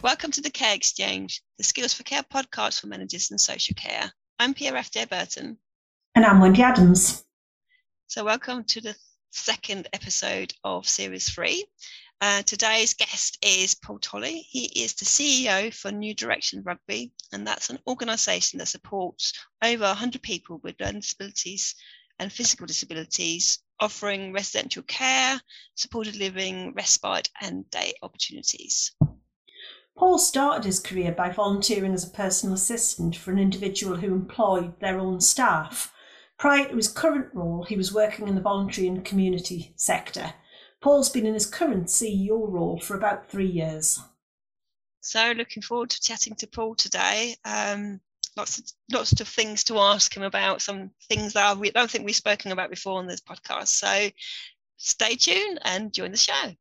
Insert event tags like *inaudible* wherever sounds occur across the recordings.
Welcome to the Care Exchange, the Skills for Care podcast for managers in social care. I'm Pierre F. Burton. And I'm Wendy Adams. So, welcome to the second episode of Series 3. Uh, today's guest is Paul Tolley. He is the CEO for New Direction Rugby, and that's an organisation that supports over 100 people with learning disabilities and physical disabilities, offering residential care, supported living, respite, and day opportunities. Paul started his career by volunteering as a personal assistant for an individual who employed their own staff. Prior to his current role, he was working in the voluntary and community sector. Paul's been in his current CEO role for about three years. So, looking forward to chatting to Paul today. Um, lots of lots of things to ask him about. Some things that I don't think we've spoken about before on this podcast. So, stay tuned and join the show.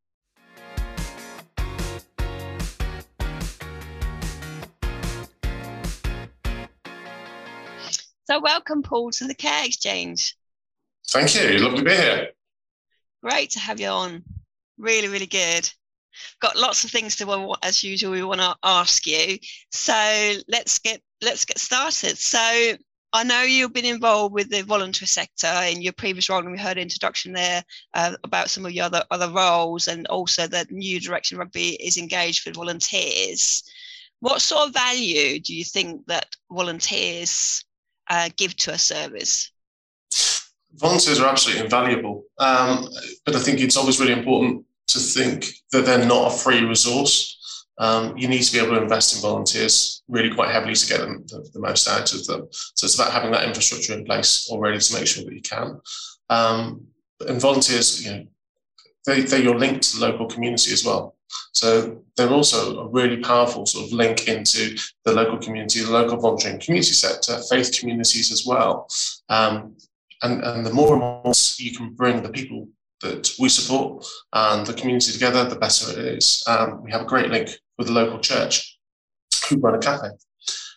So, welcome, Paul, to the Care Exchange. Thank you. Lovely to be here. Great to have you on. Really, really good. Got lots of things to, as usual, we want to ask you. So let's get let's get started. So I know you've been involved with the voluntary sector in your previous role, and we heard an introduction there uh, about some of your other other roles, and also that New Direction Rugby is engaged with volunteers. What sort of value do you think that volunteers uh, give to a service? Volunteers are absolutely invaluable, um, but I think it's always really important to think that they're not a free resource. Um, you need to be able to invest in volunteers really quite heavily to get them the, the, most out of them. So it's about having that infrastructure in place already to make sure that you can. Um, and volunteers, you know, they, they're your link to the local community as well. So they're also a really powerful sort of link into the local community, the local voluntary and community sector, faith communities as well. Um, and, and the more and more you can bring the people that we support and the community together, the better it is. Um, we have a great link with the local church who run a cafe.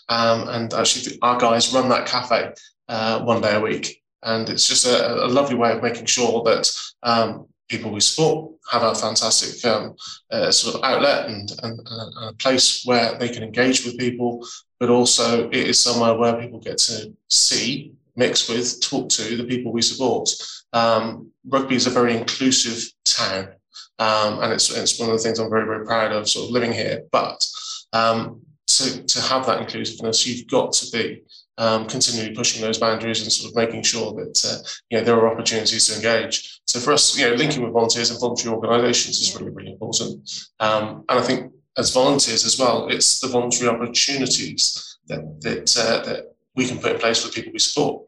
Um, and actually, our guys run that cafe uh, one day a week. And it's just a, a lovely way of making sure that um, people we support have a fantastic um, uh, sort of outlet and, and, and, a place where they can engage with people, but also it is somewhere where people get to see, mix with, talk to the people we support. Um, rugby is a very inclusive town, um, and it's, it's one of the things I'm very, very proud of sort of living here. But um, to, to have that inclusiveness, you've got to be um, continually pushing those boundaries and sort of making sure that uh, you know there are opportunities to engage. So for us, you know, linking with volunteers and voluntary organisations is really really important. Um, and I think as volunteers as well, it's the voluntary opportunities that that uh, that we can put in place for people we support.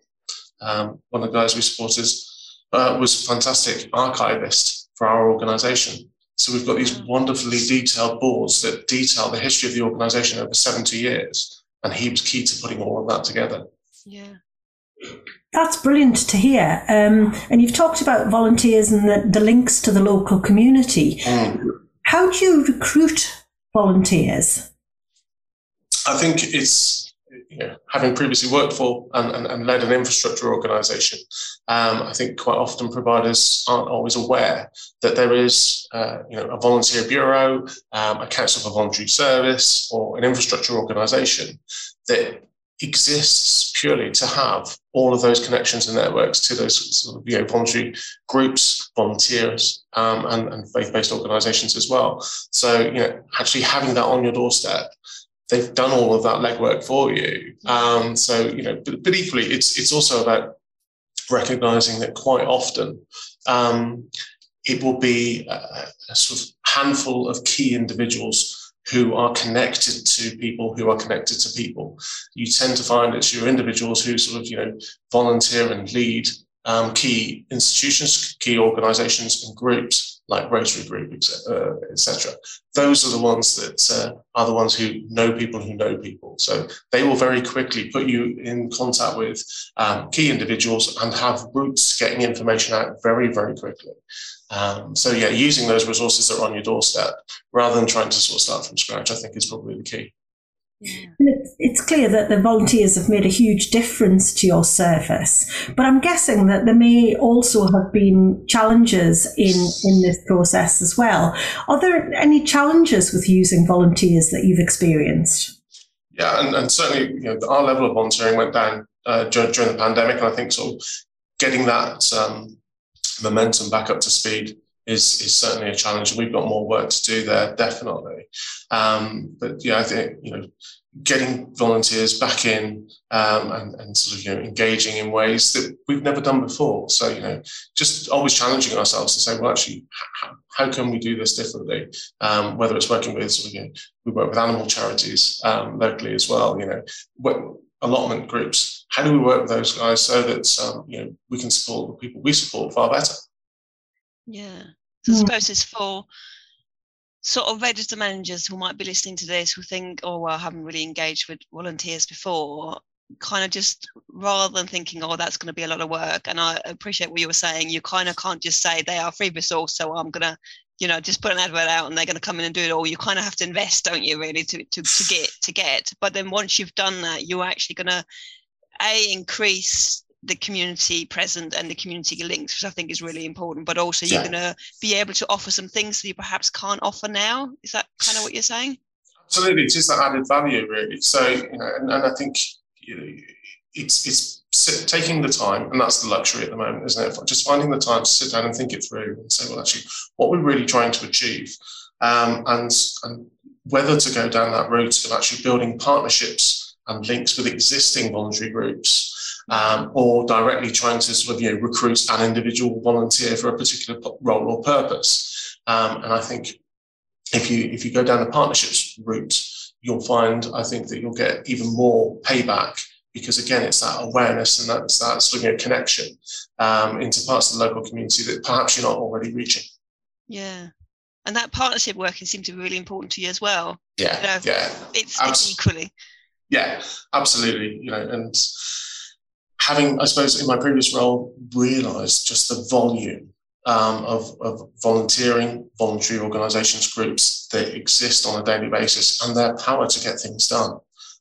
Um, one of the guys we supported uh, was a fantastic archivist for our organisation. So we've got these wonderfully detailed boards that detail the history of the organisation over 70 years and he was key to putting all of that together. Yeah. That's brilliant to hear. Um, and you've talked about volunteers and the, the links to the local community. Mm. How do you recruit volunteers? I think it's you know, having previously worked for and, and, and led an infrastructure organisation, um, I think quite often providers aren't always aware that there is, uh, you know, a volunteer bureau, um, a council for voluntary service, or an infrastructure organisation that exists purely to have all of those connections and networks to those sort of, you know, voluntary groups, volunteers, um, and, and faith-based organisations as well. So, you know, actually having that on your doorstep they've done all of that legwork for you. Um, so you know, but, but, equally, it's it's also about recognizing that quite often um, it will be a, a, sort of handful of key individuals who are connected to people who are connected to people. You tend to find it's your individuals who sort of you know volunteer and lead um, key institutions, key organizations and groups like Rotary Group, etc. Uh, Those are the ones that uh, are the ones who know people who know people. So they will very quickly put you in contact with um, key individuals and have routes getting information out very, very quickly. Um, so yeah, using those resources that are on your doorstep rather than trying to sort of start from scratch, I think is probably the key. Yeah. It's, it's clear that the volunteers have made a huge difference to your service, but I'm guessing that there may also have been challenges in, in this process as well. Are there any challenges with using volunteers that you've experienced? Yeah, and, and certainly you know, our level of volunteering went down uh, during, during, the pandemic, and I think sort of getting that um, momentum back up to speed is is certainly a challenge. We've got more work to do there, definitely. Um, but yeah, I think you know, getting volunteers back in um, and, and sort of you know engaging in ways that we've never done before. So you know, just always challenging ourselves to say, well, actually, how, how can we do this differently? Um, whether it's working with sort of, you know, we work with animal charities um, locally as well. You know, what, allotment groups. How do we work with those guys so that um, you know we can support the people we support far better? Yeah. So I hmm. suppose it's for sort of register managers who might be listening to this who think, oh, well, I haven't really engaged with volunteers before, kind of just rather than thinking, oh, that's going to be a lot of work. And I appreciate what you were saying. You kind of can't just say they are free resource, so I'm going to, you know, just put an advert out and they're going to come in and do it all. You kind of have to invest, don't you, really, to, to, to get to get. But then once you've done that, you're actually going to a increase the community present and the community links, which I think is really important. But also, you're yeah. going to be able to offer some things that you perhaps can't offer now. Is that kind of what you're saying? Absolutely, it's just that added value, really. So, you know, and, and I think you know, it's it's taking the time, and that's the luxury at the moment, isn't it? Just finding the time to sit down and think it through and say, well, actually, what we're really trying to achieve, um, and and whether to go down that route of actually building partnerships and links with existing voluntary groups um, or directly trying to sort of you know recruit an individual volunteer for a particular role or purpose. Um, and I think if you if you go down the partnerships route, you'll find I think that you'll get even more payback because again it's that awareness and that's that sort of you know, connection um, into parts of the local community that perhaps you're not already reaching. Yeah. And that partnership working seems to be really important to you as well. Yeah, you know, yeah, it's, it's equally. Yeah, absolutely. You know, and having, I suppose, in my previous role, realised just the volume um, of, of, volunteering, voluntary organisations, groups that exist on a daily basis, and their power to get things done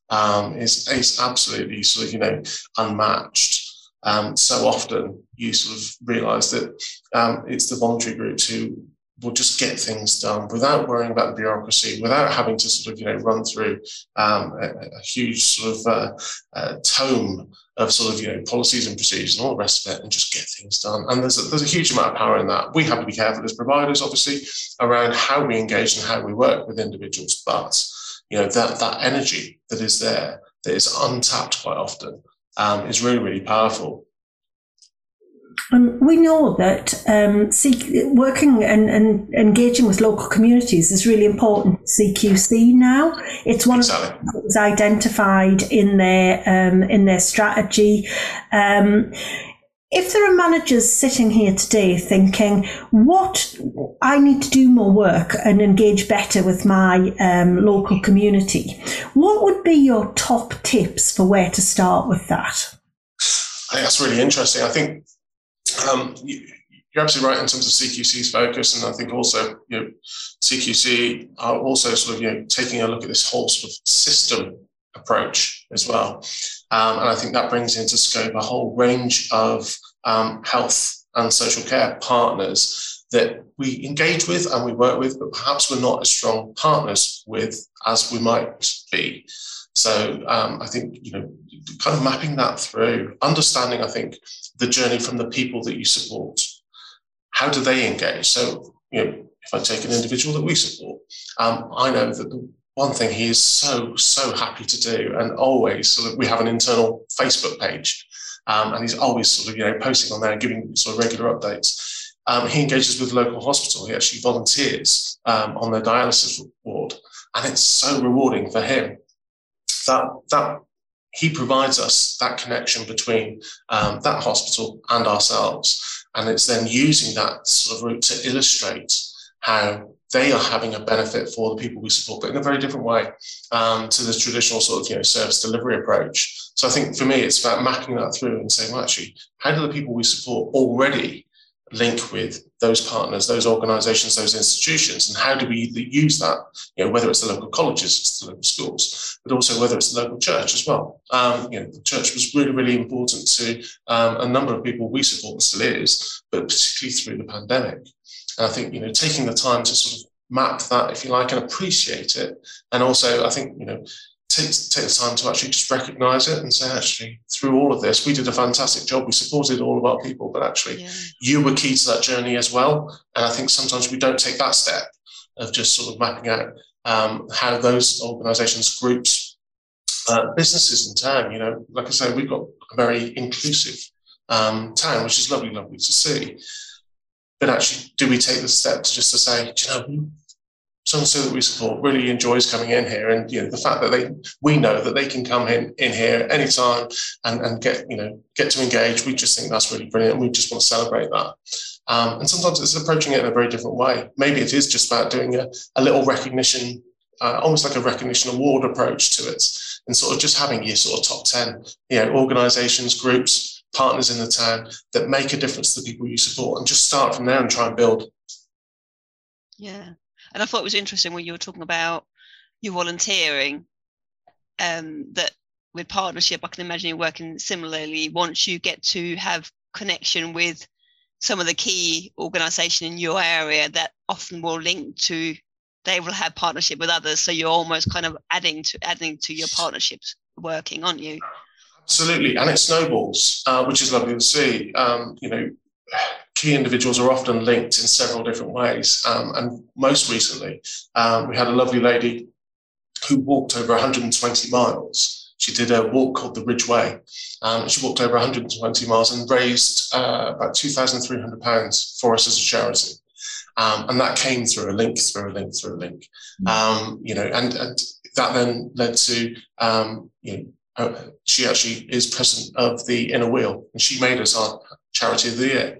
um, is is absolutely sort of you know unmatched. Um, so often you sort of realise that um, it's the voluntary groups who will just get things done without worrying about the bureaucracy, without having to sort of you know run through um, a, a, huge sort of uh, uh, tome of sort of you know policies and procedures and all the rest of it, and just get things done. And there's a, there's a huge amount of power in that. We have to be careful as providers, obviously, around how we engage and how we work with individuals, but you know that that energy that is there that is untapped quite often um, is really really powerful. Um, we know that um, working and, and, engaging with local communities is really important. CQC now, it's one exactly. of the things identified in their um, in their strategy. Um, if there are managers sitting here today thinking, "What I need to do more work and engage better with my um, local community," what would be your top tips for where to start with that? I think that's really interesting. I think um, you, are absolutely right in terms of CQC's focus, and I think also you know CQC are also sort of you know taking a look at this whole sort of system approach as well, um, and I think that brings into scope a whole range of um, health and social care partners that we engage with and we work with, but perhaps we're not as strong partners with as we might be. So um, I think you know, kind of mapping that through, understanding, I think, the journey from the people that you support. How do they engage? So you know, if I take an individual that we support, um, I know that the one thing he is so so happy to do, and always sort of, we have an internal Facebook page, um, and he's always sort of you know posting on there and giving sort of regular updates. Um, he engages with local hospital. He actually volunteers um, on their dialysis ward, and it's so rewarding for him that that he provides us that connection between um, that hospital and ourselves. And it's then using that sort of route to illustrate how they are having a benefit for the people we support, but in a very different way um, to the traditional sort of you know service delivery approach. So I think for me, it's about mapping that through and saying, well, actually, how do the people we support already link with those partners, those organisations, those institutions, and how do we use that? You know, whether it's the local colleges, it's the local schools, but also whether it's the local church as well. Um, you know, the church was really, really important to um, a number of people we support and still is, but particularly through the pandemic. And I think you know, taking the time to sort of map that, if you like, and appreciate it, and also I think you know take, take the time to actually just recognize it and say, actually, through all of this, we did a fantastic job. We supported all of our people, but actually, yeah. you were key to that journey as well. And I think sometimes we don't take that step of just sort of mapping out um, how those organizations, groups, uh, businesses in town, you know, like I say, we've got a very inclusive um, town, which is lovely, lovely to see. But actually, do we take the step to just to say, you know, so and so that we support really enjoys coming in here, and you know the fact that they we know that they can come in in here anytime and and get you know get to engage. We just think that's really brilliant. and We just want to celebrate that. Um, and sometimes it's approaching it in a very different way. Maybe it is just about doing a, a little recognition, uh, almost like a recognition award approach to it, and sort of just having your sort of top ten, you know, organisations, groups, partners in the town that make a difference to the people you support, and just start from there and try and build. Yeah, and I thought it was interesting when you were talking about your volunteering, um, that with partnership, I can imagine you working similarly once you get to have connection with some of the key organisation in your area that often will link to they will have partnership with others. So you're almost kind of adding to adding to your partnerships working aren't you? Absolutely. And it snowballs uh, which is lovely to see. Um, you know key individuals are often linked in several different ways. Um, and most recently, um, we had a lovely lady who walked over 120 miles. She did a walk called the Ridgeway. Um, she walked over 120 miles and raised uh, about £2,300 for us as a charity. Um, and that came through a link, through a link, through a link. Mm. Um, you know, and, and that then led to um, you know, uh, she actually is president of the Inner Wheel, and she made us our charity of the year.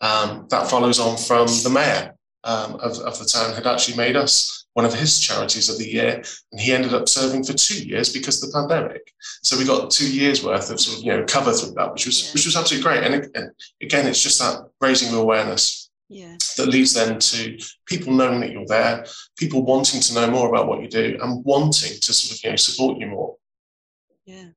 Um, that follows on from the mayor um, of, of the town had actually made us one of his charities of the year, and he ended up serving for two years because of the pandemic. So we got two years worth of sort of you know cover through that, which was yeah. which was absolutely great. And, and again, it's just that raising of awareness yeah. that leads then to people knowing that you're there, people wanting to know more about what you do, and wanting to sort of you know support you more. Yeah,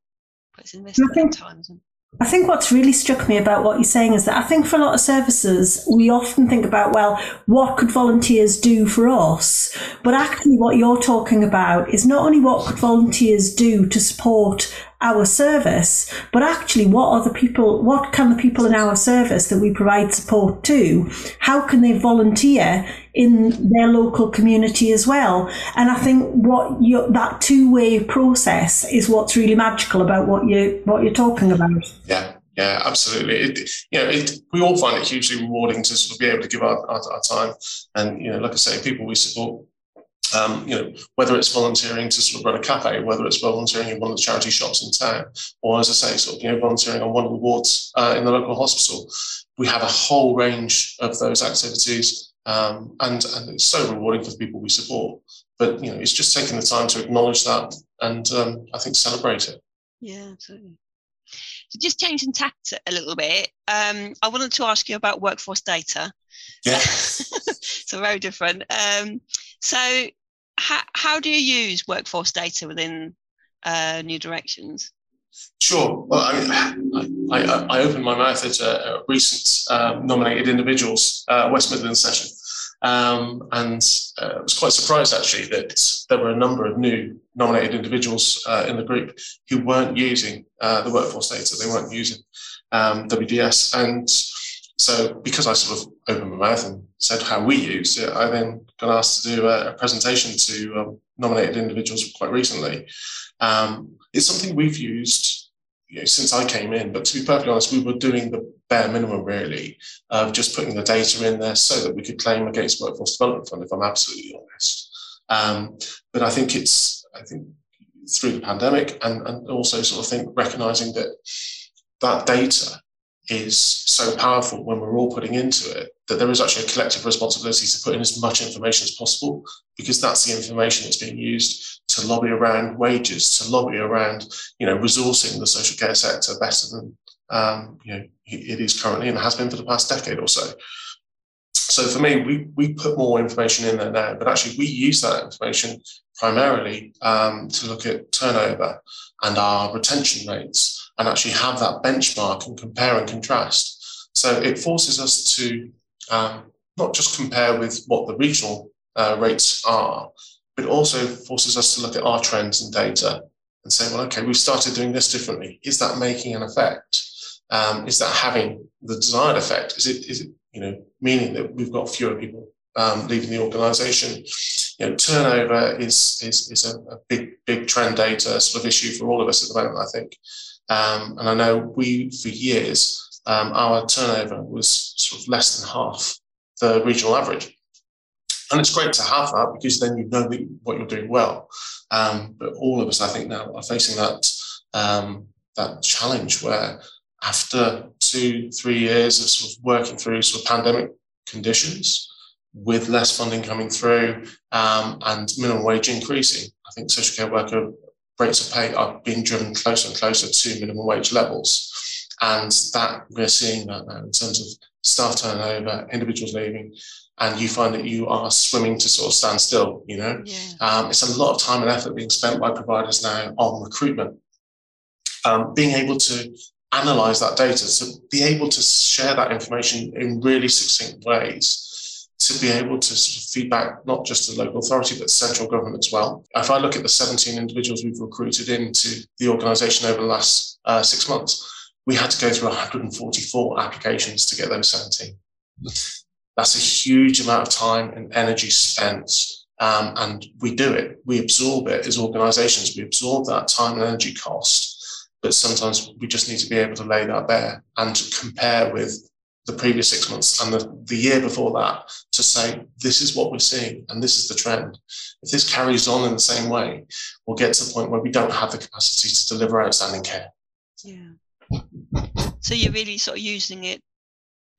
but it's investment time, isn't it? I think what's really struck me about what you're saying is that I think for a lot of services, we often think about, well, what could volunteers do for us? But actually, what you're talking about is not only what could volunteers do to support our service, but actually what are the people, what can the people in our service that we provide support to, how can they volunteer in their local community as well? And I think what you, that two way process is what's really magical about what you what you're talking about. Yeah. Yeah, absolutely. It, you know, it, we all find it hugely rewarding to sort of be able to give our, our, our time. And, you know, like I say, people we support um, you know, whether it's volunteering to sort of run a cafe, whether it's volunteering in one of the charity shops in town, or as I say, sort of, you know, volunteering on one of the wards uh, in the local hospital. We have a whole range of those activities, um, and, and it's so rewarding for the people we support. But, you know, it's just taking the time to acknowledge that and um, I think celebrate it. Yeah, absolutely. So just changing tact a little bit, um, I wanted to ask you about workforce data. Yeah. *laughs* It's so very different. Um, so how, how do you use workforce data within uh, New Directions? Sure. Well, I, I, I opened my mouth at a, a recent um, nominated individuals uh, West Midlands session, um, and uh, I was quite surprised actually that there were a number of new nominated individuals uh, in the group who weren't using uh, the workforce data. They weren't using um, WDS, and so because I sort of opened my mouth and said how we use it, I then got asked to do a, a presentation to um, nominated individuals quite recently. Um, it's something we've used you know, since I came in, but to be perfectly honest, we were doing the bare minimum really of just putting the data in there so that we could claim against Workforce Development Fund, if I'm absolutely honest. Um, but I think it's, I think through the pandemic and, and also sort of think recognizing that that data is so powerful when we're all putting into it that there is actually a collective responsibility to put in as much information as possible because that's the information that's being used to lobby around wages, to lobby around, you know, resourcing the social care sector better than um, you know it is currently and has been for the past decade or so. So for me, we, we put more information in there now, but actually we use that information primarily um, to look at turnover and our retention rates and actually have that benchmark and compare and contrast. So it forces us to um, not just compare with what the regional uh, rates are, but also forces us to look at our trends and data and say, well, okay, we've started doing this differently. Is that making an effect? Um, is that having the desired effect? Is it, is it, you know, meaning that we've got fewer people um, leaving the organisation? You know, turnover is is, is a, a, big big trend data sort of issue for all of us at the moment. I think, um, and I know we for years um, our turnover was sort of less than half the regional average. And it's great to have that because then you know what you're doing well. Um, but all of us, I think, now are facing that um, that challenge where after two, three years of sort of working through sort of pandemic conditions, with less funding coming through um, and minimum wage increasing, I think social care worker rates of pay are being driven closer and closer to minimum wage levels. And that we're seeing that now in terms of staff turnover, individuals leaving, and you find that you are swimming to sort of stand still. You know, yeah. um, it's a lot of time and effort being spent by providers now on recruitment. Um, being able to analyze that data, to be able to share that information in really succinct ways, to be able to sort of feedback not just to the local authority but central government as well. If I look at the 17 individuals we've recruited into the organisation over the last uh, six months, we had to go through 144 applications to get those 17. That's a huge amount of time and energy spent. Um, and we do it, we absorb it as organizations, we absorb that time and energy cost. But sometimes we just need to be able to lay that bare and compare with the previous six months and the, the year before that to say, this is what we're seeing and this is the trend. If this carries on in the same way, we'll get to the point where we don't have the capacity to deliver outstanding care. Yeah. So you're really sort of using it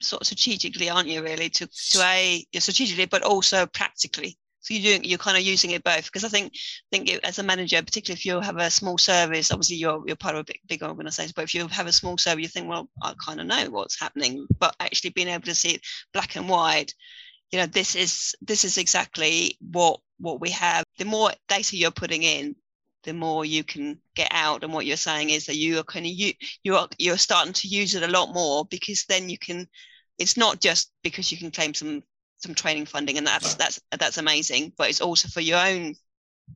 sort of strategically, aren't you? Really to to a strategically, but also practically. So you're doing you're kind of using it both because I think I think as a manager, particularly if you have a small service, obviously you're you're part of a big big organisation, but if you have a small service, you think, well, I kind of know what's happening, but actually being able to see it black and white, you know, this is this is exactly what what we have. The more data you're putting in, the more you can get out and what you're saying is that you are kind of you you're you're starting to use it a lot more because then you can it's not just because you can claim some some training funding and that's that's that's amazing but it's also for your own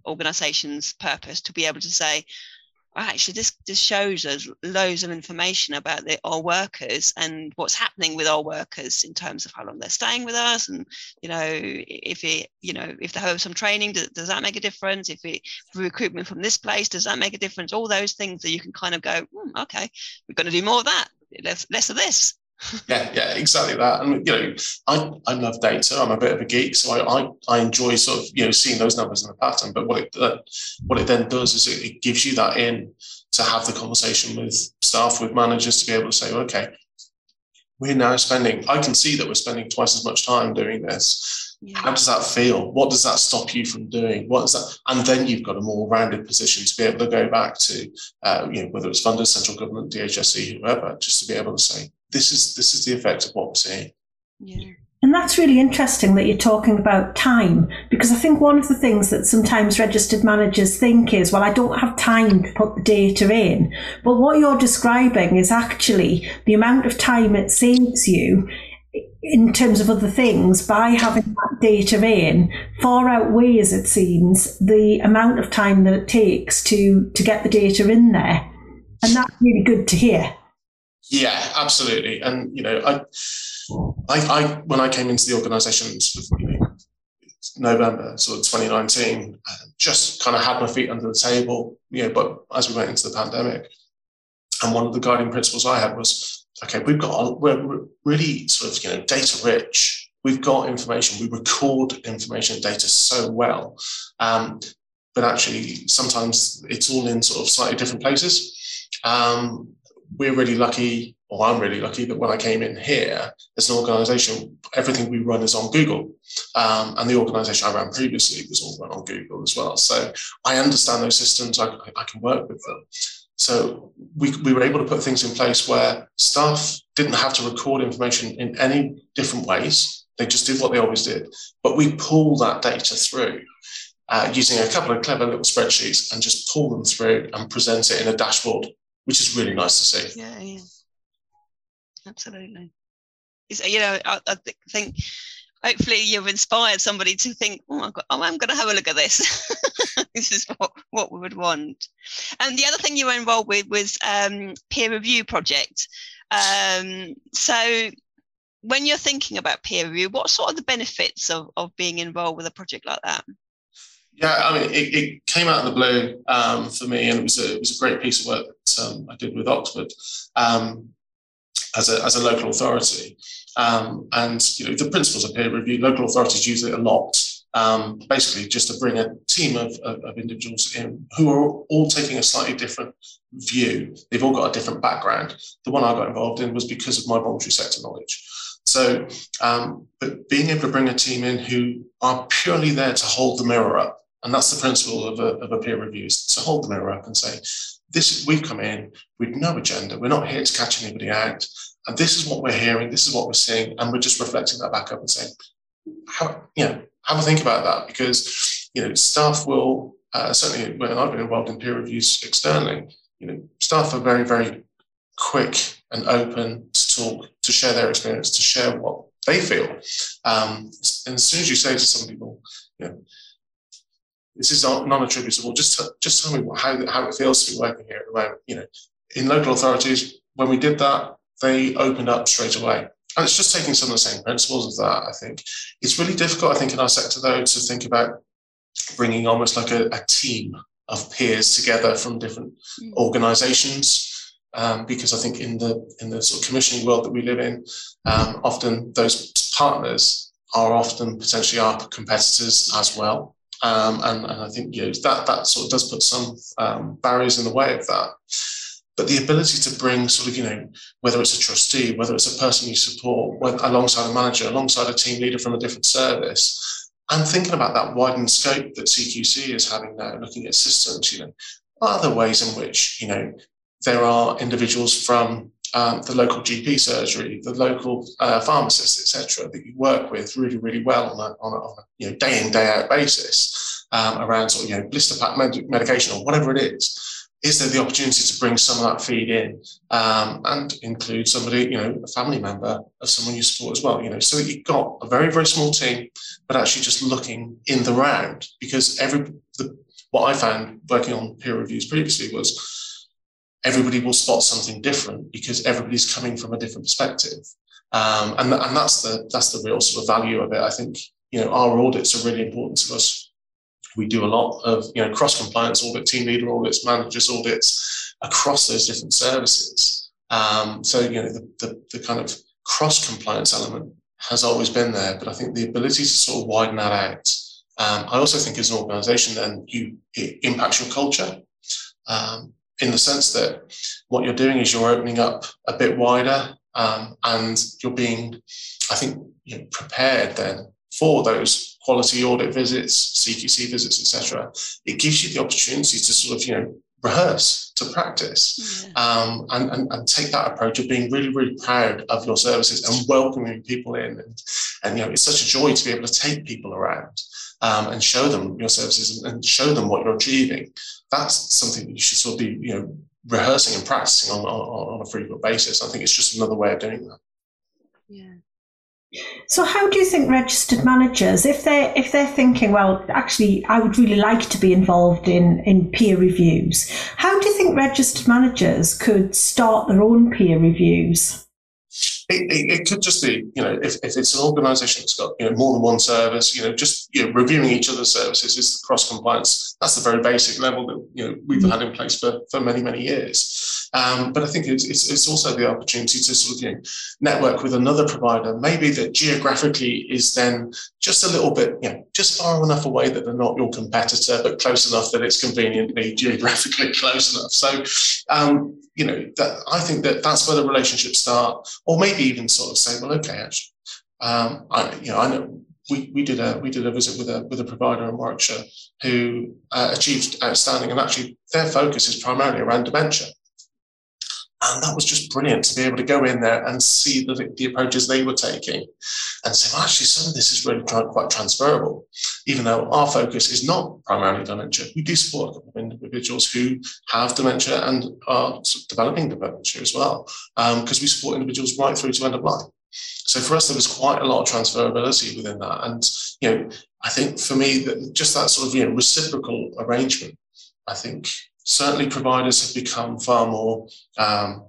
organization's purpose to be able to say actually this this shows us loads of information about the, our workers and what's happening with our workers in terms of how long they're staying with us and you know if it you know if they have some training does, does that make a difference? If it recruitment from this place does that make a difference? All those things that you can kind of go hmm, okay we're going to do more of that less less of this yeah, yeah, exactly that. And you know, I, I love data. I'm a bit of a geek, so I, I, I enjoy sort of you know seeing those numbers in the pattern. But what it uh, what it then does is it, it, gives you that in to have the conversation with staff, with managers, to be able to say, okay, we're now spending. I can see that we're spending twice as much time doing this. Yeah. How does that feel? What does that stop you from doing? What is that? And then you've got a more rounded position to be able to go back to, uh, you know, whether it's funders, central government, DHSC, whoever, just to be able to say, this is this is the effect of what we're seeing. Yeah. And that's really interesting that you're talking about time because I think one of the things that sometimes registered managers think is, well, I don't have time to put the data in. But what you're describing is actually the amount of time it saves you in terms of other things by having that data in far outweighs, it seems, the amount of time that it takes to, to get the data in there. And that's really good to hear. Yeah, absolutely. And you know, I, I, I when I came into the organisation, November sort of 2019, just kind of had my feet under the table. You know, but as we went into the pandemic, and one of the guiding principles I had was, okay, we've got we're really sort of you know data rich. We've got information. We record information and data so well, um, but actually sometimes it's all in sort of slightly different places. Um, we're really lucky, or I'm really lucky, that when I came in here as an organisation, everything we run is on Google, um, and the organisation I ran previously was all run on Google as well. So I understand those systems. I, I can work with them. So we, we were able to put things in place where staff didn't have to record information in any different ways. They just did what they always did. But we pull that data through uh, using a couple of clever little spreadsheets and just pull them through and present it in a dashboard, which is really nice to see. Yeah, yeah. Absolutely. You know, I, I think hopefully you've inspired somebody to think, oh, my god, oh I'm going to have a look at this. *laughs* this is what, what we would want. And the other thing you were involved with was um, peer review project. Um, so when you're thinking about peer review, what sort of the benefits of, of being involved with a project like that? Yeah, I mean, it, it came out of the blue um, for me, and it was a it was a great piece of work that um, I did with Oxford um, as a as a local authority. Um, and you know, the principles of peer review, local authorities use it a lot. Um, basically, just to bring a team of, of, of, individuals in who are all taking a slightly different view. They've all got a different background. The one I got involved in was because of my voluntary sector knowledge. So, um, but being able to bring a team in who are purely there to hold the mirror up, and that's the principle of a, of a peer review, is to hold the mirror up and say, this we've come in with no agenda. We're not here to catch anybody out. And this is what we're hearing, this is what we're seeing, and we're just reflecting that back up and saying, how, you know, have a think about that because, you know, staff will, uh, certainly when I've been involved in peer reviews externally, you know, staff are very, very quick and open to talk, to share their experience, to share what they feel. Um, and as soon as you say to some people, you know, this is non-attributable, just, just tell me how, how it feels to be working here at the moment. You know, in local authorities, when we did that, they opened up straight away. And it's just taking some of the same principles of that, I think. It's really difficult, I think, in our sector, though, to think about bringing almost like a, a team of peers together from different mm. organizations. Um, because I think in the in the sort of commissioning world that we live in, um, often those partners are often potentially our competitors as well. Um, and, and I think you know, that that sort of does put some um, barriers in the way of that. But the ability to bring sort of, you know, whether it's a trustee, whether it's a person you support, whether, alongside a manager, alongside a team leader from a different service, and thinking about that widened scope that CQC is having now, looking at systems, you know, are there ways in which, you know, there are individuals from um, the local GP surgery, the local uh, pharmacist, etc., that you work with really, really well on a, on a, on a you know, day in, day out basis um, around sort of, you know, blister pack med- medication or whatever it is is there the opportunity to bring some of that feed in um, and include somebody, you know, a family member of someone you support as well, you know, so that you've got a very, very small team, but actually just looking in the round because every, the, what I found working on peer reviews previously was everybody will spot something different because everybody's coming from a different perspective. Um, and, and that's the, that's the real sort of value of it. I think, you know, our audits are really important to us we do a lot of you know cross compliance audit, team leader audits, managers audits across those different services. Um, so you know the, the, the kind of cross compliance element has always been there, but I think the ability to sort of widen that out. Um, I also think as an organisation, then you it impacts your culture um, in the sense that what you're doing is you're opening up a bit wider um, and you're being, I think, you know, prepared then for those quality audit visits, CQC visits, etc. It gives you the opportunity to sort of, you know, rehearse, to practice, yeah. um, and, and, and, take that approach of being really, really proud of your services and welcoming people in. And, and you know, it's such a joy to be able to take people around um, and show them your services and, show them what you're achieving. That's something that you should sort of be, you know, rehearsing and practicing on, on, on a frequent basis. I think it's just another way of doing that. Yeah. So how do you think registered managers, if they're if they're thinking, well, actually I would really like to be involved in, in peer reviews, how do you think registered managers could start their own peer reviews? It, it, it, could just be, you know, if, if it's an organisation that's got, you know, more than one service, you know, just you know, reviewing each other's services is the cross compliance. That's the very basic level that you know we've mm-hmm. had in place for, for many many years. Um, but I think it's, it's, it's, also the opportunity to sort of you know, network with another provider, maybe that geographically is then just a little bit, you know, just far enough away that they're not your competitor, but close enough that it's conveniently *laughs* geographically close enough. So, um, you know, that I think that that's where the relationships start, or maybe even sort of say, well, okay, actually, um, I, you know, I know we, we did a we did a visit with a with a provider in Warwickshire who uh, achieved outstanding, and actually their focus is primarily around dementia. And that was just brilliant to be able to go in there and see the, the approaches they were taking and say, well, actually, some of this is really quite transferable. Even though our focus is not primarily dementia, we do support a couple of individuals who have dementia and are developing dementia as well, because um, we support individuals right through to end of life. So for us, there was quite a lot of transferability within that. And, you know, I think for me, that just that sort of, you know, reciprocal arrangement, I think certainly providers have become far more um,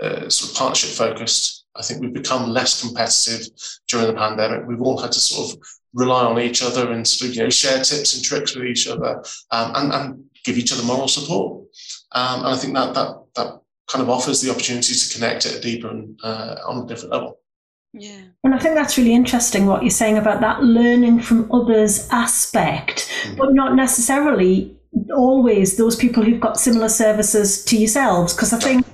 uh, sort of partnership focused. I think we've become less competitive during the pandemic. We've all had to sort of rely on each other and sort of, you know, share tips and tricks with each other um, and, and give each other moral support. Um, and I think that, that, that kind of offers the opportunity to connect at a deeper and uh, on a different level. Yeah. And I think that's really interesting what you're saying about that learning from others aspect, mm-hmm. but not necessarily always those people who've got similar services to yourselves. Because I think,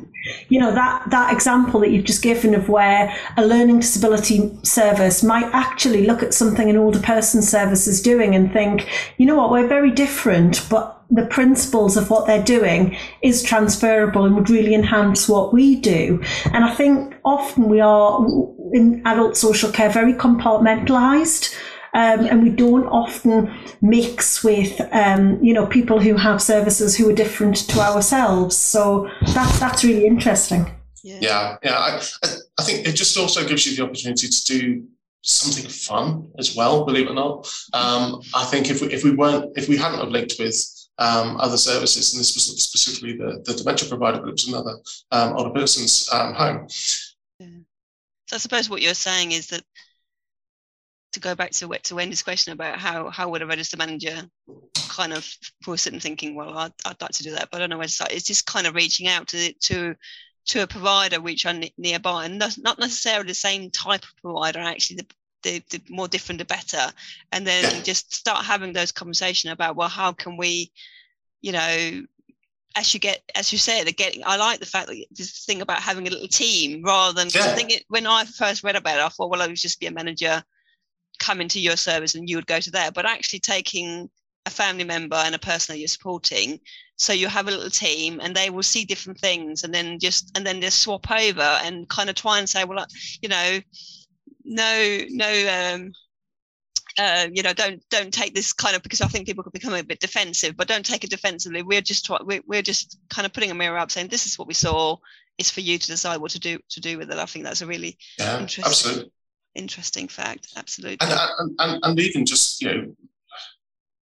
you know, that, that example that you've just given of where a learning disability service might actually look at something an older person service is doing and think, you know what, we're very different, but the principles of what they're doing is transferable and would really enhance what we do. And I think often we are in adult social care very compartmentalized. Um, and we don't often mix with um, you know people who have services who are different to ourselves. So that's that's really interesting. Yeah, yeah, yeah I, I think it just also gives you the opportunity to do something fun as well. Believe it or not, um, I think if we if we weren't if we hadn't have linked with um, other services, and this was specifically the, the dementia provider, but it was another um, older person's um, home. Yeah. So I suppose what you're saying is that to go back to to Wendy's question about how how would a register manager kind of for sitting thinking, well, I'd, I'd like to do that, but I don't know where to start. It's just kind of reaching out to to to a provider which are nearby and not necessarily the same type of provider actually the, the, the more different the better and then yeah. just start having those conversations about well how can we you know as you get as you say they're getting i like the fact that this thing about having a little team rather than yeah. i think it, when i first read about it i thought well i would just be a manager come into your service and you would go to there but actually taking a family member and a person that you're supporting so you have a little team and they will see different things and then just and then just swap over and kind of try and say well you know no no um uh, you know, don't don't take this kind of because I think people could become a bit defensive, but don't take it defensively. We're just we're, we're just kind of putting a mirror up, saying this is what we saw. It's for you to decide what to do to do with it. I think that's a really yeah, interesting, absolutely. Interesting fact. Absolutely, and, uh, and, and and even just you know,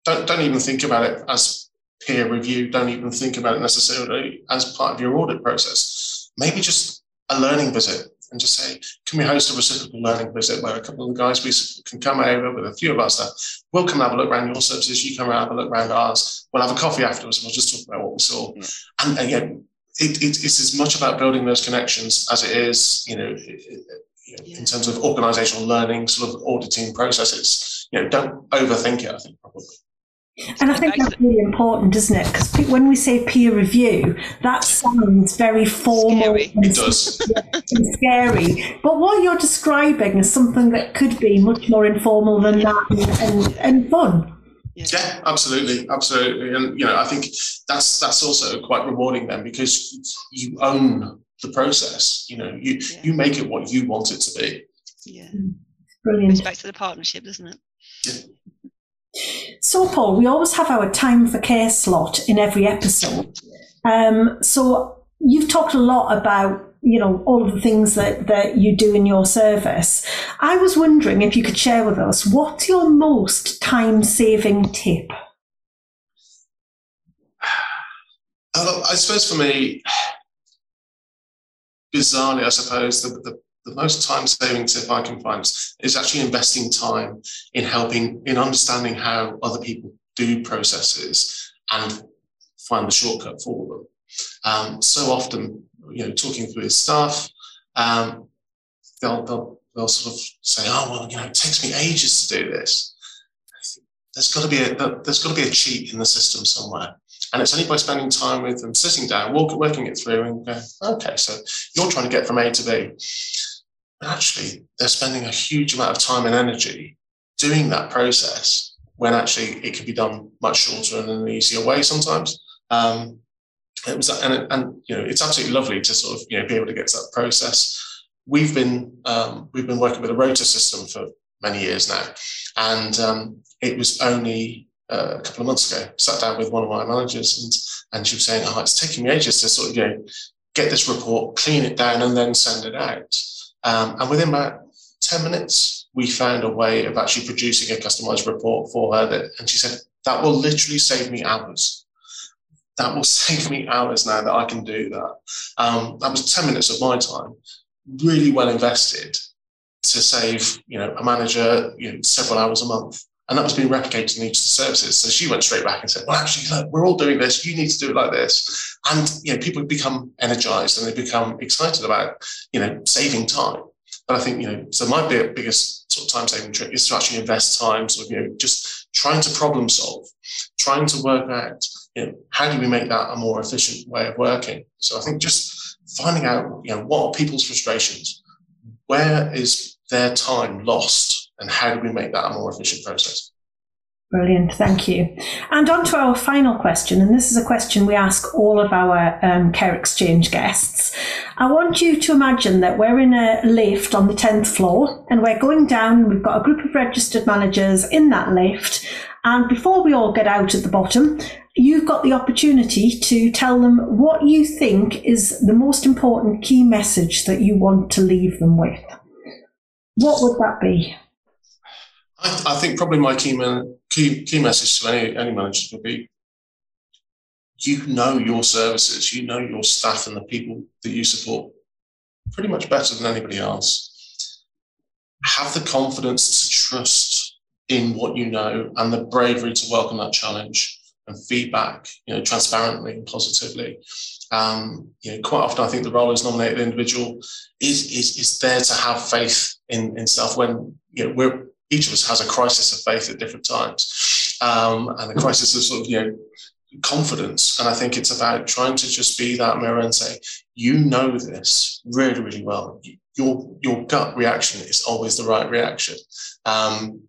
don't don't even think about it as peer review. Don't even think about it necessarily as part of your audit process. Maybe just a learning visit and just say, can we host a reciprocal learning visit where a couple of the guys we can come over with a few of our stuff. We'll come have a look around your services. You come around, have a look around ours. We'll have a coffee afterwards and we'll just talk about what we saw. Yeah. And uh, again, it, it, it's as much about building those connections as it is, you know, it, you know yeah. in terms of organizational learning, sort of auditing processes. You know, don't overthink it, I think, probably. And I think that's really important, isn't it? Because when we say peer review, that sounds very formal scary. And, it does. *laughs* and scary. But what you're describing is something that could be much more informal than that and, and, and fun. Yeah. yeah. absolutely, absolutely, and you know, I think that's that's also quite rewarding then because you own the process. You know, you yeah. you make it what you want it to be. Yeah, brilliant. Goes back to the partnership, doesn't it? Yeah. So, Paul, we always have our time for care slot in every episode. Um, so, you've talked a lot about you know all of the things that that you do in your service. I was wondering if you could share with us what's your most time saving tip. *sighs* I suppose for me, bizarrely, I suppose the, the the most time saving tip I can find is actually investing time in helping, in understanding how other people do processes and find the shortcut for them. Um, so often, you know, talking through his stuff, um, they'll, they'll, they'll sort of say, oh, well, you know, it takes me ages to do this. There's got to be a, there's got to be a cheat in the system somewhere. And it's only by spending time with them, sitting down, walk, working it through, and go, okay, so you're trying to get from A to B. actually, they're spending a huge amount of time and energy doing that process when actually it could be done much shorter and in an easier way sometimes. Um, it was, and, and you know, it's absolutely lovely to sort of you know be able to get to that process. We've been um, we've been working with a rota system for many years now, and um, it was only uh, a couple of months ago. Sat down with one of my managers, and and she was saying, "Oh, it's taking me ages to sort of you know get this report, clean it down, and then send it out." Um, and within about ten minutes, we found a way of actually producing a customized report for her. That, and she said, "That will literally save me hours." That will *laughs* save me hours now that I can do that. Um, that was 10 minutes of my time, really well invested to save, you know, a manager, you know, several hours a month. And that was being replicated in each of the services. So she went straight back and said, well, actually, look, we're all doing this. You need to do it like this. And, you know, people become energized and they become excited about, you know, saving time. But I think, you know, so my biggest sort of time saving trick is to actually invest time, sort of, you know, just trying to problem solve, trying to work out, you know, how do we make that a more efficient way of working? So I think just finding out, you know, what are people's frustrations? Where is their time lost? And how do we make that a more efficient process? Brilliant, thank you. And on to our final question, and this is a question we ask all of our um, Care Exchange guests. I want you to imagine that we're in a lift on the 10th floor and we're going down, we've got a group of registered managers in that lift, and before we all get out at the bottom, you've got the opportunity to tell them what you think is the most important key message that you want to leave them with. What would that be? I, I think probably my key, man, key, key message to any, any manager would be you know your services, you know your staff and the people that you support pretty much better than anybody else. Have the confidence to trust in what you know and the bravery to welcome that challenge and feedback, you know, transparently and positively. Um, you know, quite often I think the role as nominated individual is is is there to have faith in in stuff when you know we're each of us has a crisis of faith at different times, um, and a crisis of sort of you know confidence. And I think it's about trying to just be that mirror and say, you know this really, really well. Your your gut reaction is always the right reaction. Um,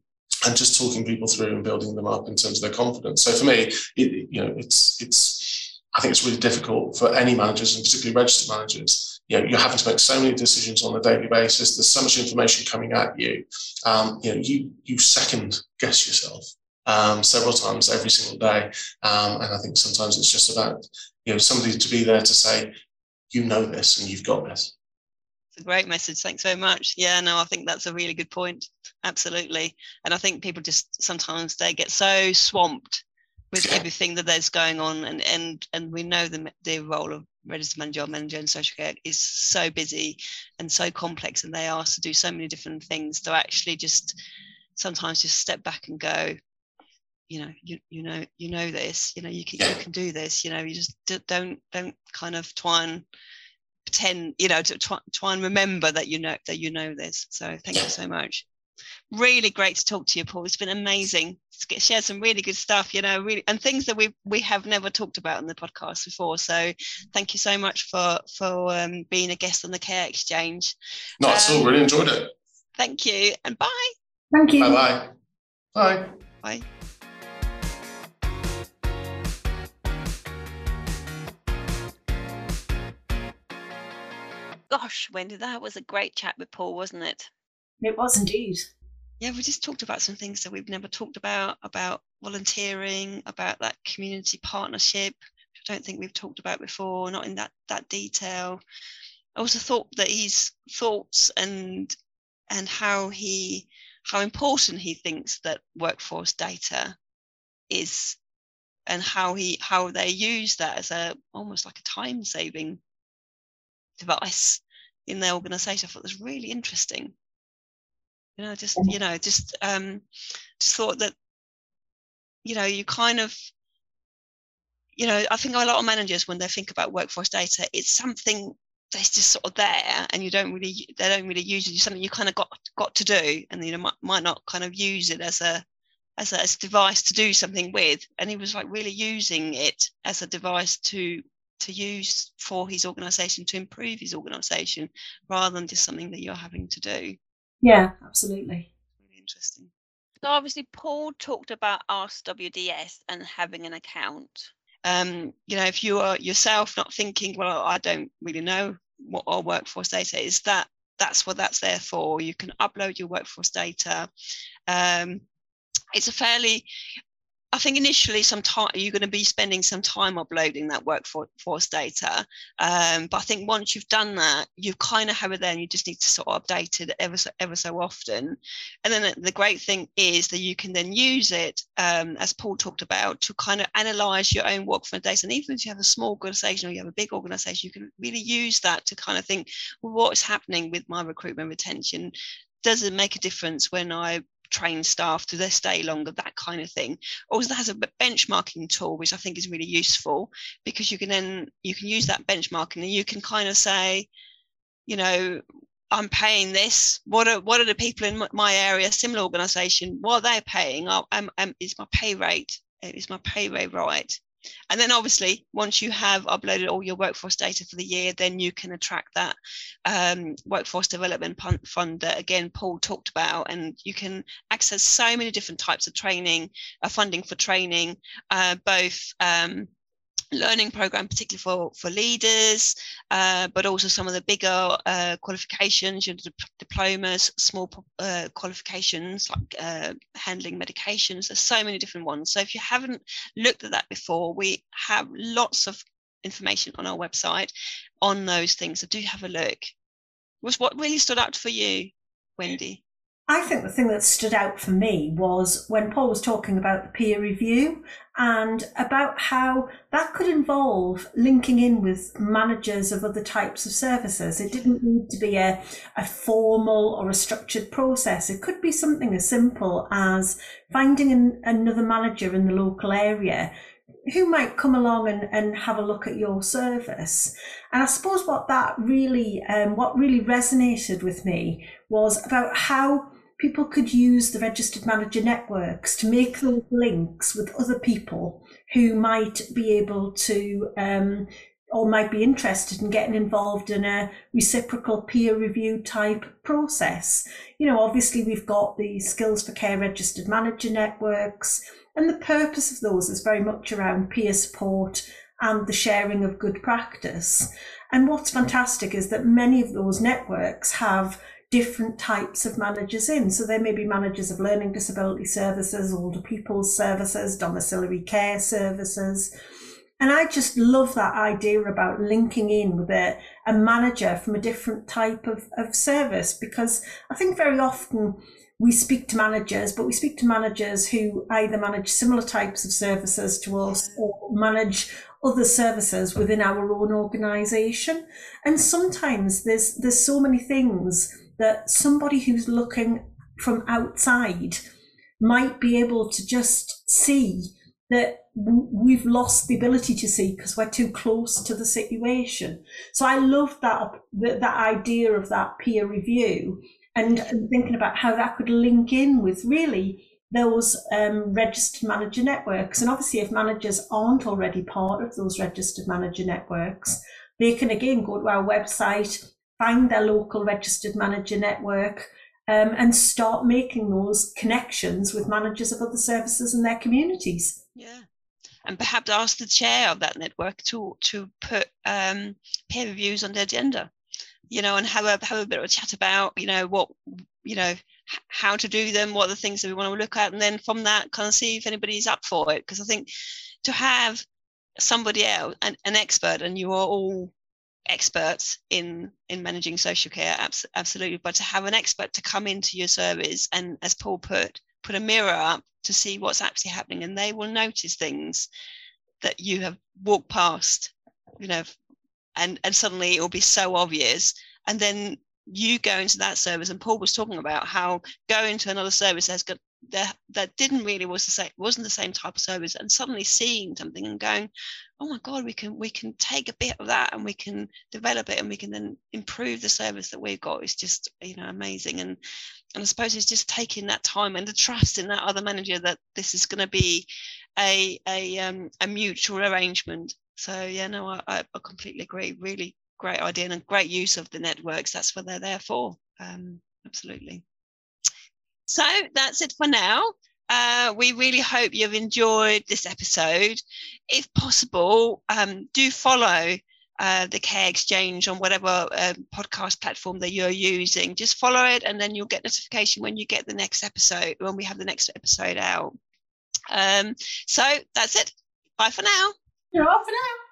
and just talking people through and building them up in terms of their confidence. So for me, it, you know, it's it's I think it's really difficult for any managers and particularly registered managers. You know, you're having to make so many decisions on a daily basis. There's so much information coming at you. Um, you know, you you second guess yourself um, several times every single day. Um, and I think sometimes it's just about you know somebody to be there to say, you know this and you've got this. It's a great message. Thanks very much. Yeah, no, I think that's a really good point. Absolutely. And I think people just sometimes they get so swamped with everything that there's going on and and and we know the the role of registered manager manager in social care is so busy and so complex and they are asked to do so many different things to actually just sometimes just step back and go you know you you know you know this you know you can you can do this you know you just don't don't kind of try and pretend you know to try, try and remember that you know that you know this. So thank you so much really great to talk to you paul. It's been amazing. To share some really good stuff you know really and things that we we have never talked about on the podcast before. So thank you so much for for um, being a guest on the care exchange. Not um, at all. Really enjoyed it. thank you and bye. Thank you. Bye bye bye. Bye. Gosh, Wendy, that was a great chat with Paul, wasn't it? It was indeed. Yeah, we just talked about some things that we've never talked about, about volunteering, about that community partnership, which I don't think we've talked about before, not in that that detail. I also thought that his thoughts and and how he how important he thinks that workforce data is and how he how they use that as a almost like a time saving device in their organization. I thought was really interesting. You know, just you know, just um, just thought that you know, you kind of you know, I think a lot of managers when they think about workforce data, it's something that's just sort of there, and you don't really they don't really use it. It's something you kind of got got to do, and you know might, might not kind of use it as a as a, as a device to do something with. And he was like really using it as a device to to use for his organization to improve his organization rather than just something that you're having to do. Yeah, absolutely. Really interesting. So obviously, Paul talked about ASC-WDS and having an account. Um, you know, if you are yourself not thinking, well, I don't really know what our workforce data is, that that's what that's there for. You can upload your workforce data. Um, it's a fairly I think initially some time you're going to be spending some time uploading that workforce data. Um, but I think once you've done that, you kind of have it there and you just need to sort of update it ever so, ever so often. And then the great thing is that you can then use it, um, as Paul talked about, to kind of analyze your own workforce data. And even if you have a small organization or you have a big organization, you can really use that to kind of think, well, what's happening with my recruitment retention? Does it make a difference when I train staff do they stay longer? That kind of thing. Also has a benchmarking tool which i think is really useful because you can then you can use that benchmarking and you can kind of say you know i'm paying this. What are what are the people in my area similar organization what are they paying? Is my pay rate is my pay rate right and then obviously, once you have uploaded all your workforce data for the year, then you can attract that um, workforce development fund that again Paul talked about, and you can access so many different types of training, uh, funding for training, uh, both um, learning program, particularly for, for leaders, uh, but also some of the bigger uh, qualifications, your diplomas, small uh, qualifications like uh, handling medications. There's so many different ones. So if you haven't looked at that before, we have lots of information on our website on those things. So do have a look. Was what really stood out for you, Wendy? I think the thing that stood out for me was when Paul was talking about the peer review and about how that could involve linking in with managers of other types of services. It didn't need to be a, a formal or a structured process. It could be something as simple as finding an, another manager in the local area who might come along and, and have a look at your service. And I suppose what that really, um, what really resonated with me was about how people could use the registered manager networks to make those links with other people who might be able to um, or might be interested in getting involved in a reciprocal peer review type process. You know, obviously we've got the Skills for Care registered manager networks, and the purpose of those is very much around peer support and the sharing of good practice. And what's fantastic is that many of those networks have different types of managers in. So there may be managers of learning disability services, older people's services, domiciliary care services. And I just love that idea about linking in with a, a manager from a different type of, of service because I think very often we speak to managers, but we speak to managers who either manage similar types of services to us or manage other services within our own organisation. And sometimes there's there's so many things that somebody who's looking from outside might be able to just see that we've lost the ability to see because we're too close to the situation. So I love that that idea of that peer review and, and thinking about how that could link in with really those um, registered manager networks. And obviously, if managers aren't already part of those registered manager networks, they can again go to our website, find their local registered manager network um, and start making those connections with managers of other services in their communities. Yeah. And perhaps ask the chair of that network to to put um, peer reviews on the agenda, you know, and have a have a bit of a chat about, you know, what you know, how to do them, what are the things that we want to look at, and then from that kind of see if anybody's up for it. Because I think to have somebody else, an, an expert, and you are all experts in in managing social care abs- absolutely but to have an expert to come into your service and as paul put put a mirror up to see what's actually happening and they will notice things that you have walked past you know and and suddenly it will be so obvious. And then you go into that service and paul was talking about how going to another service has got that that didn't really was the same wasn't the same type of service and suddenly seeing something and going oh my god we can we can take a bit of that and we can develop it and we can then improve the service that we've got is just you know amazing. And and i suppose it's just taking that time and the trust in that other manager that this is going to be a a um a mutual arrangement. So yeah no I, I completely agree. Really great idea and a great use of the networks. That's what they're there for. Um absolutely so that's it for now. Uh, we really hope you've enjoyed this episode. If possible, um, do follow uh, the Care Exchange on whatever um, podcast platform that you're using. Just follow it, and then you'll get notification when you get the next episode, when we have the next episode out. Um, so that's it. Bye for now. You're off for now.